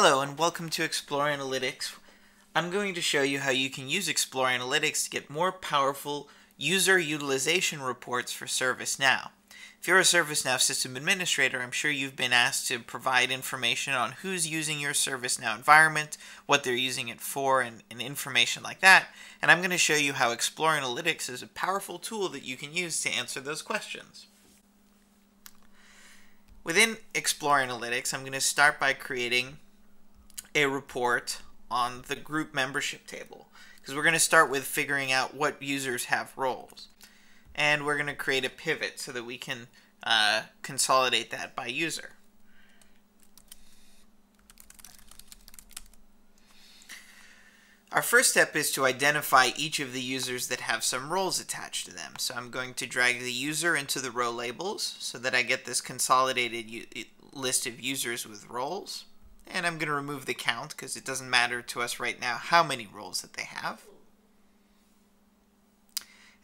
Hello and welcome to Explore Analytics. I'm going to show you how you can use Explore Analytics to get more powerful user utilization reports for ServiceNow. If you're a ServiceNow system administrator, I'm sure you've been asked to provide information on who's using your ServiceNow environment, what they're using it for, and, and information like that. And I'm going to show you how Explore Analytics is a powerful tool that you can use to answer those questions. Within Explore Analytics, I'm going to start by creating a report on the group membership table because we're going to start with figuring out what users have roles and we're going to create a pivot so that we can uh, consolidate that by user. Our first step is to identify each of the users that have some roles attached to them. So I'm going to drag the user into the row labels so that I get this consolidated list of users with roles. And I'm going to remove the count because it doesn't matter to us right now how many roles that they have.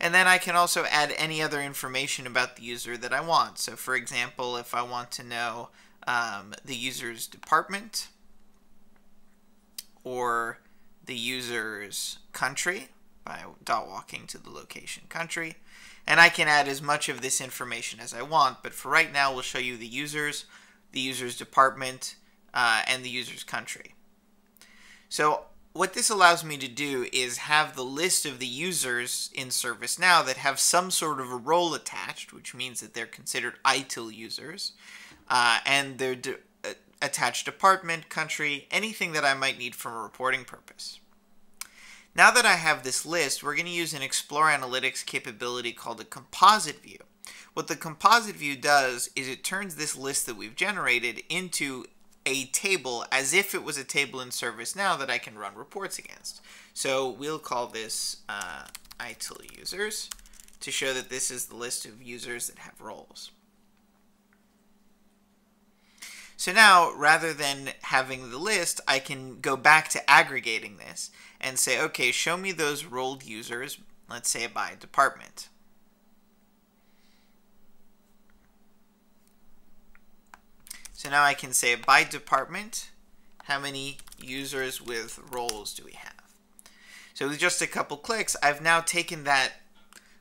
And then I can also add any other information about the user that I want. So for example, if I want to know um, the user's department or the user's country by dot walking to the location country. And I can add as much of this information as I want, but for right now we'll show you the users, the user's department, uh, and the user's country. So what this allows me to do is have the list of the users in ServiceNow that have some sort of a role attached, which means that they're considered ITIL users, uh, and their de uh, attached department, country, anything that I might need from a reporting purpose. Now that I have this list, we're going to use an Explore Analytics capability called a composite view. What the composite view does is it turns this list that we've generated into a table as if it was a table in ServiceNow that I can run reports against. So we'll call this uh, ITIL users to show that this is the list of users that have roles. So now, rather than having the list, I can go back to aggregating this and say, okay, show me those roled users, let's say by department. So now I can say by department, how many users with roles do we have? So with just a couple clicks, I've now taken that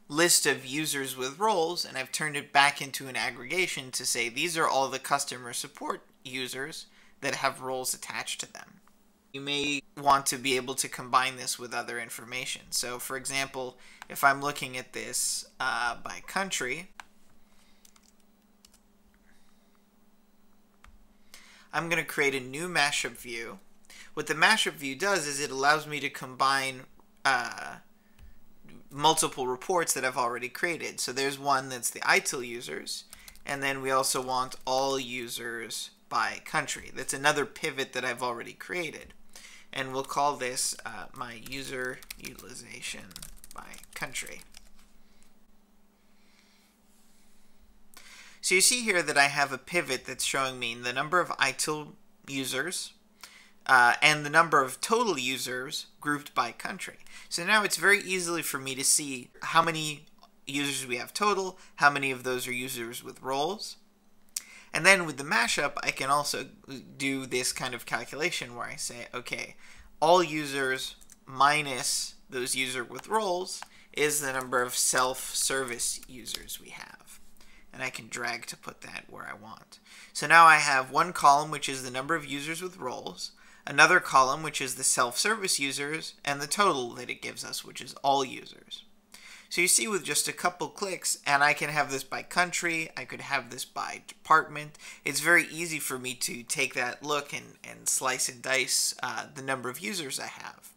list of users with roles and I've turned it back into an aggregation to say these are all the customer support users that have roles attached to them. You may want to be able to combine this with other information. So for example, if I'm looking at this uh, by country, I'm going to create a new mashup view. What the mashup view does is it allows me to combine uh, multiple reports that I've already created. So there's one that's the ITIL users, and then we also want all users by country. That's another pivot that I've already created. And we'll call this uh, my user utilization by country. So you see here that I have a pivot that's showing me the number of ITIL users uh, and the number of total users grouped by country. So now it's very easily for me to see how many users we have total, how many of those are users with roles. And then with the mashup, I can also do this kind of calculation where I say, okay, all users minus those user with roles is the number of self-service users we have and I can drag to put that where I want. So now I have one column which is the number of users with roles, another column which is the self-service users, and the total that it gives us which is all users. So you see with just a couple clicks, and I can have this by country, I could have this by department. It's very easy for me to take that look and, and slice and dice uh, the number of users I have.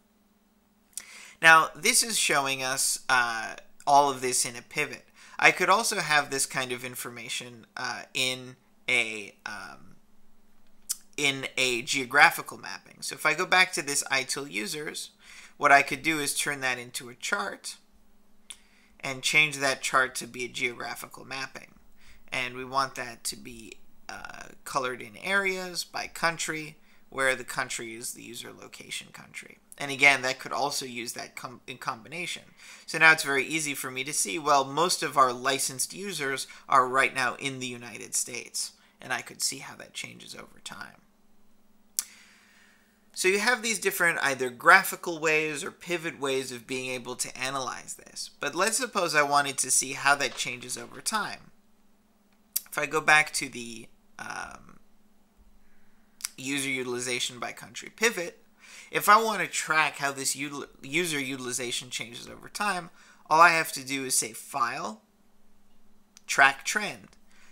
Now this is showing us uh, all of this in a pivot. I could also have this kind of information uh, in a um, in a geographical mapping. So if I go back to this ITIL users, what I could do is turn that into a chart and change that chart to be a geographical mapping. And we want that to be uh, colored in areas by country, where the country is the user location country. And again, that could also use that com in combination. So now it's very easy for me to see, well, most of our licensed users are right now in the United States. And I could see how that changes over time. So you have these different either graphical ways or pivot ways of being able to analyze this. But let's suppose I wanted to see how that changes over time. If I go back to the um, user utilization by country pivot, if I want to track how this util user utilization changes over time, all I have to do is say File, Track Trend.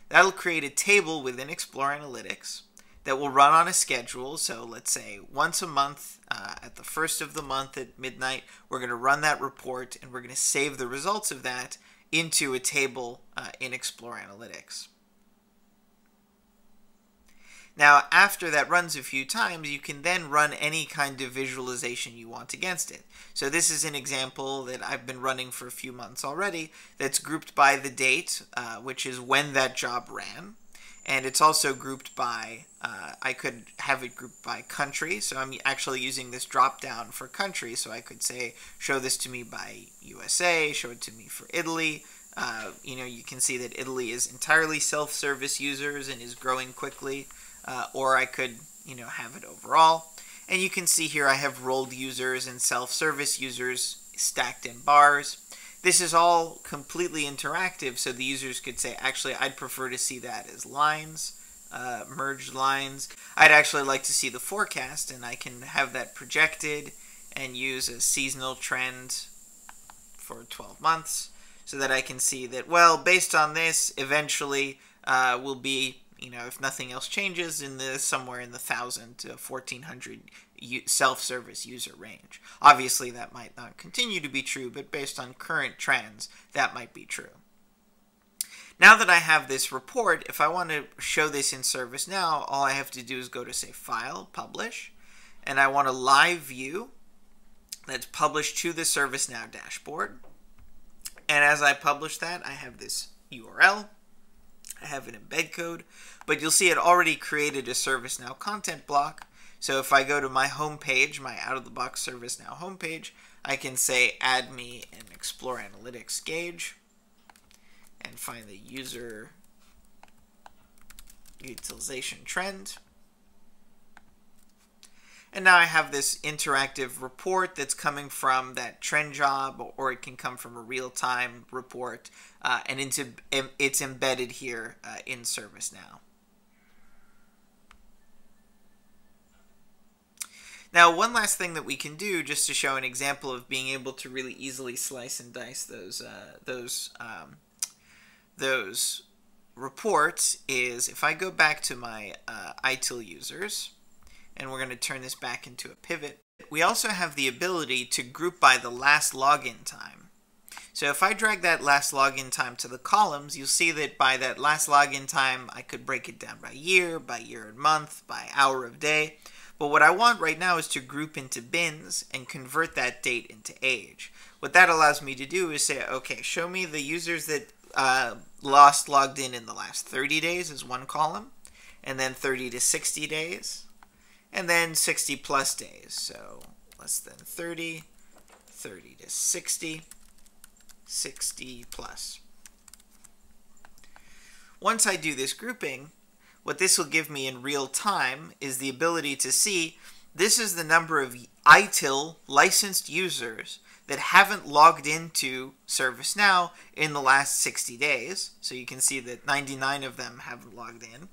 That'll create a table within Explore Analytics that will run on a schedule. So let's say once a month uh, at the first of the month at midnight, we're going to run that report and we're going to save the results of that into a table uh, in Explore Analytics. Now, after that runs a few times, you can then run any kind of visualization you want against it. So this is an example that I've been running for a few months already that's grouped by the date, uh, which is when that job ran. And it's also grouped by uh, I could have it grouped by country. So I'm actually using this drop down for country. So I could say show this to me by USA show it to me for Italy. Uh, you know you can see that Italy is entirely self-service users and is growing quickly uh, or I could you know have it overall and you can see here I have roled users and self-service users stacked in bars this is all completely interactive, so the users could say, actually, I'd prefer to see that as lines, uh, merged lines. I'd actually like to see the forecast, and I can have that projected and use a seasonal trend for 12 months so that I can see that, well, based on this, eventually uh, we'll be, you know, if nothing else changes, in the somewhere in the 1,000 to 1,400 self-service user range. Obviously, that might not continue to be true, but based on current trends, that might be true. Now that I have this report, if I want to show this in ServiceNow, all I have to do is go to, say, File, Publish, and I want a live view that's published to the ServiceNow dashboard. And as I publish that, I have this URL, have an embed code, but you'll see it already created a ServiceNow content block so if I go to my home page, my out-of-the-box ServiceNow homepage, I can say add me an Explore Analytics gauge and find the user utilization trend. And now I have this interactive report that's coming from that trend job, or it can come from a real-time report, uh, and into, it's embedded here uh, in ServiceNow. Now, one last thing that we can do, just to show an example of being able to really easily slice and dice those uh, those um, those reports, is if I go back to my uh, ITIL users, and we're going to turn this back into a pivot. We also have the ability to group by the last login time. So if I drag that last login time to the columns, you'll see that by that last login time, I could break it down by year, by year and month, by hour of day. But what I want right now is to group into bins and convert that date into age. What that allows me to do is say, okay, show me the users that uh, lost logged in in the last 30 days as one column, and then 30 to 60 days, and then 60 plus days. So less than 30, 30 to 60, 60 plus. Once I do this grouping, what this will give me in real time is the ability to see this is the number of ITIL licensed users that haven't logged into ServiceNow in the last 60 days. So you can see that 99 of them haven't logged in.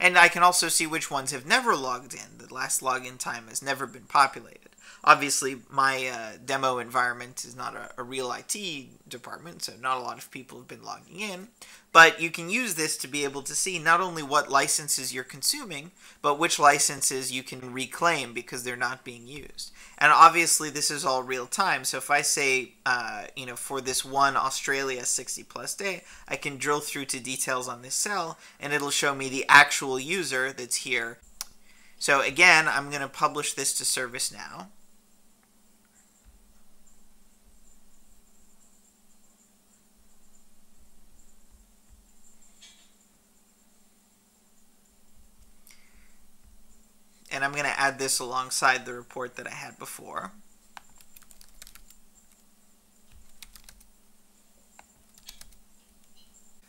And I can also see which ones have never logged in. The last login time has never been populated. Obviously, my uh, demo environment is not a, a, real IT department, so not a lot of people have been logging in. But you can use this to be able to see not only what licenses you're consuming, but which licenses you can reclaim because they're not being used. And obviously, this is all real time. So if I say, uh, you know, for this one Australia 60 plus day, I can drill through to details on this cell, and it'll show me the actual user that's here. So again, I'm going to publish this to ServiceNow. I'm going to add this alongside the report that I had before.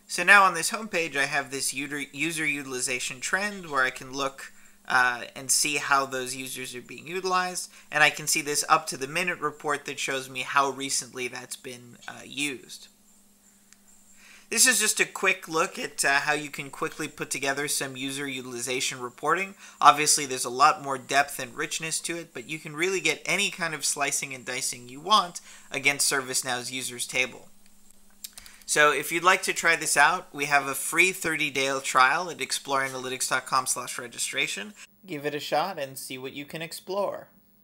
So now on this home page, I have this user utilization trend where I can look uh, and see how those users are being utilized. And I can see this up to the minute report that shows me how recently that's been uh, used. This is just a quick look at uh, how you can quickly put together some user utilization reporting. Obviously, there's a lot more depth and richness to it, but you can really get any kind of slicing and dicing you want against ServiceNow's users table. So if you'd like to try this out, we have a free 30-day trial at exploreanalytics.com slash registration. Give it a shot and see what you can explore.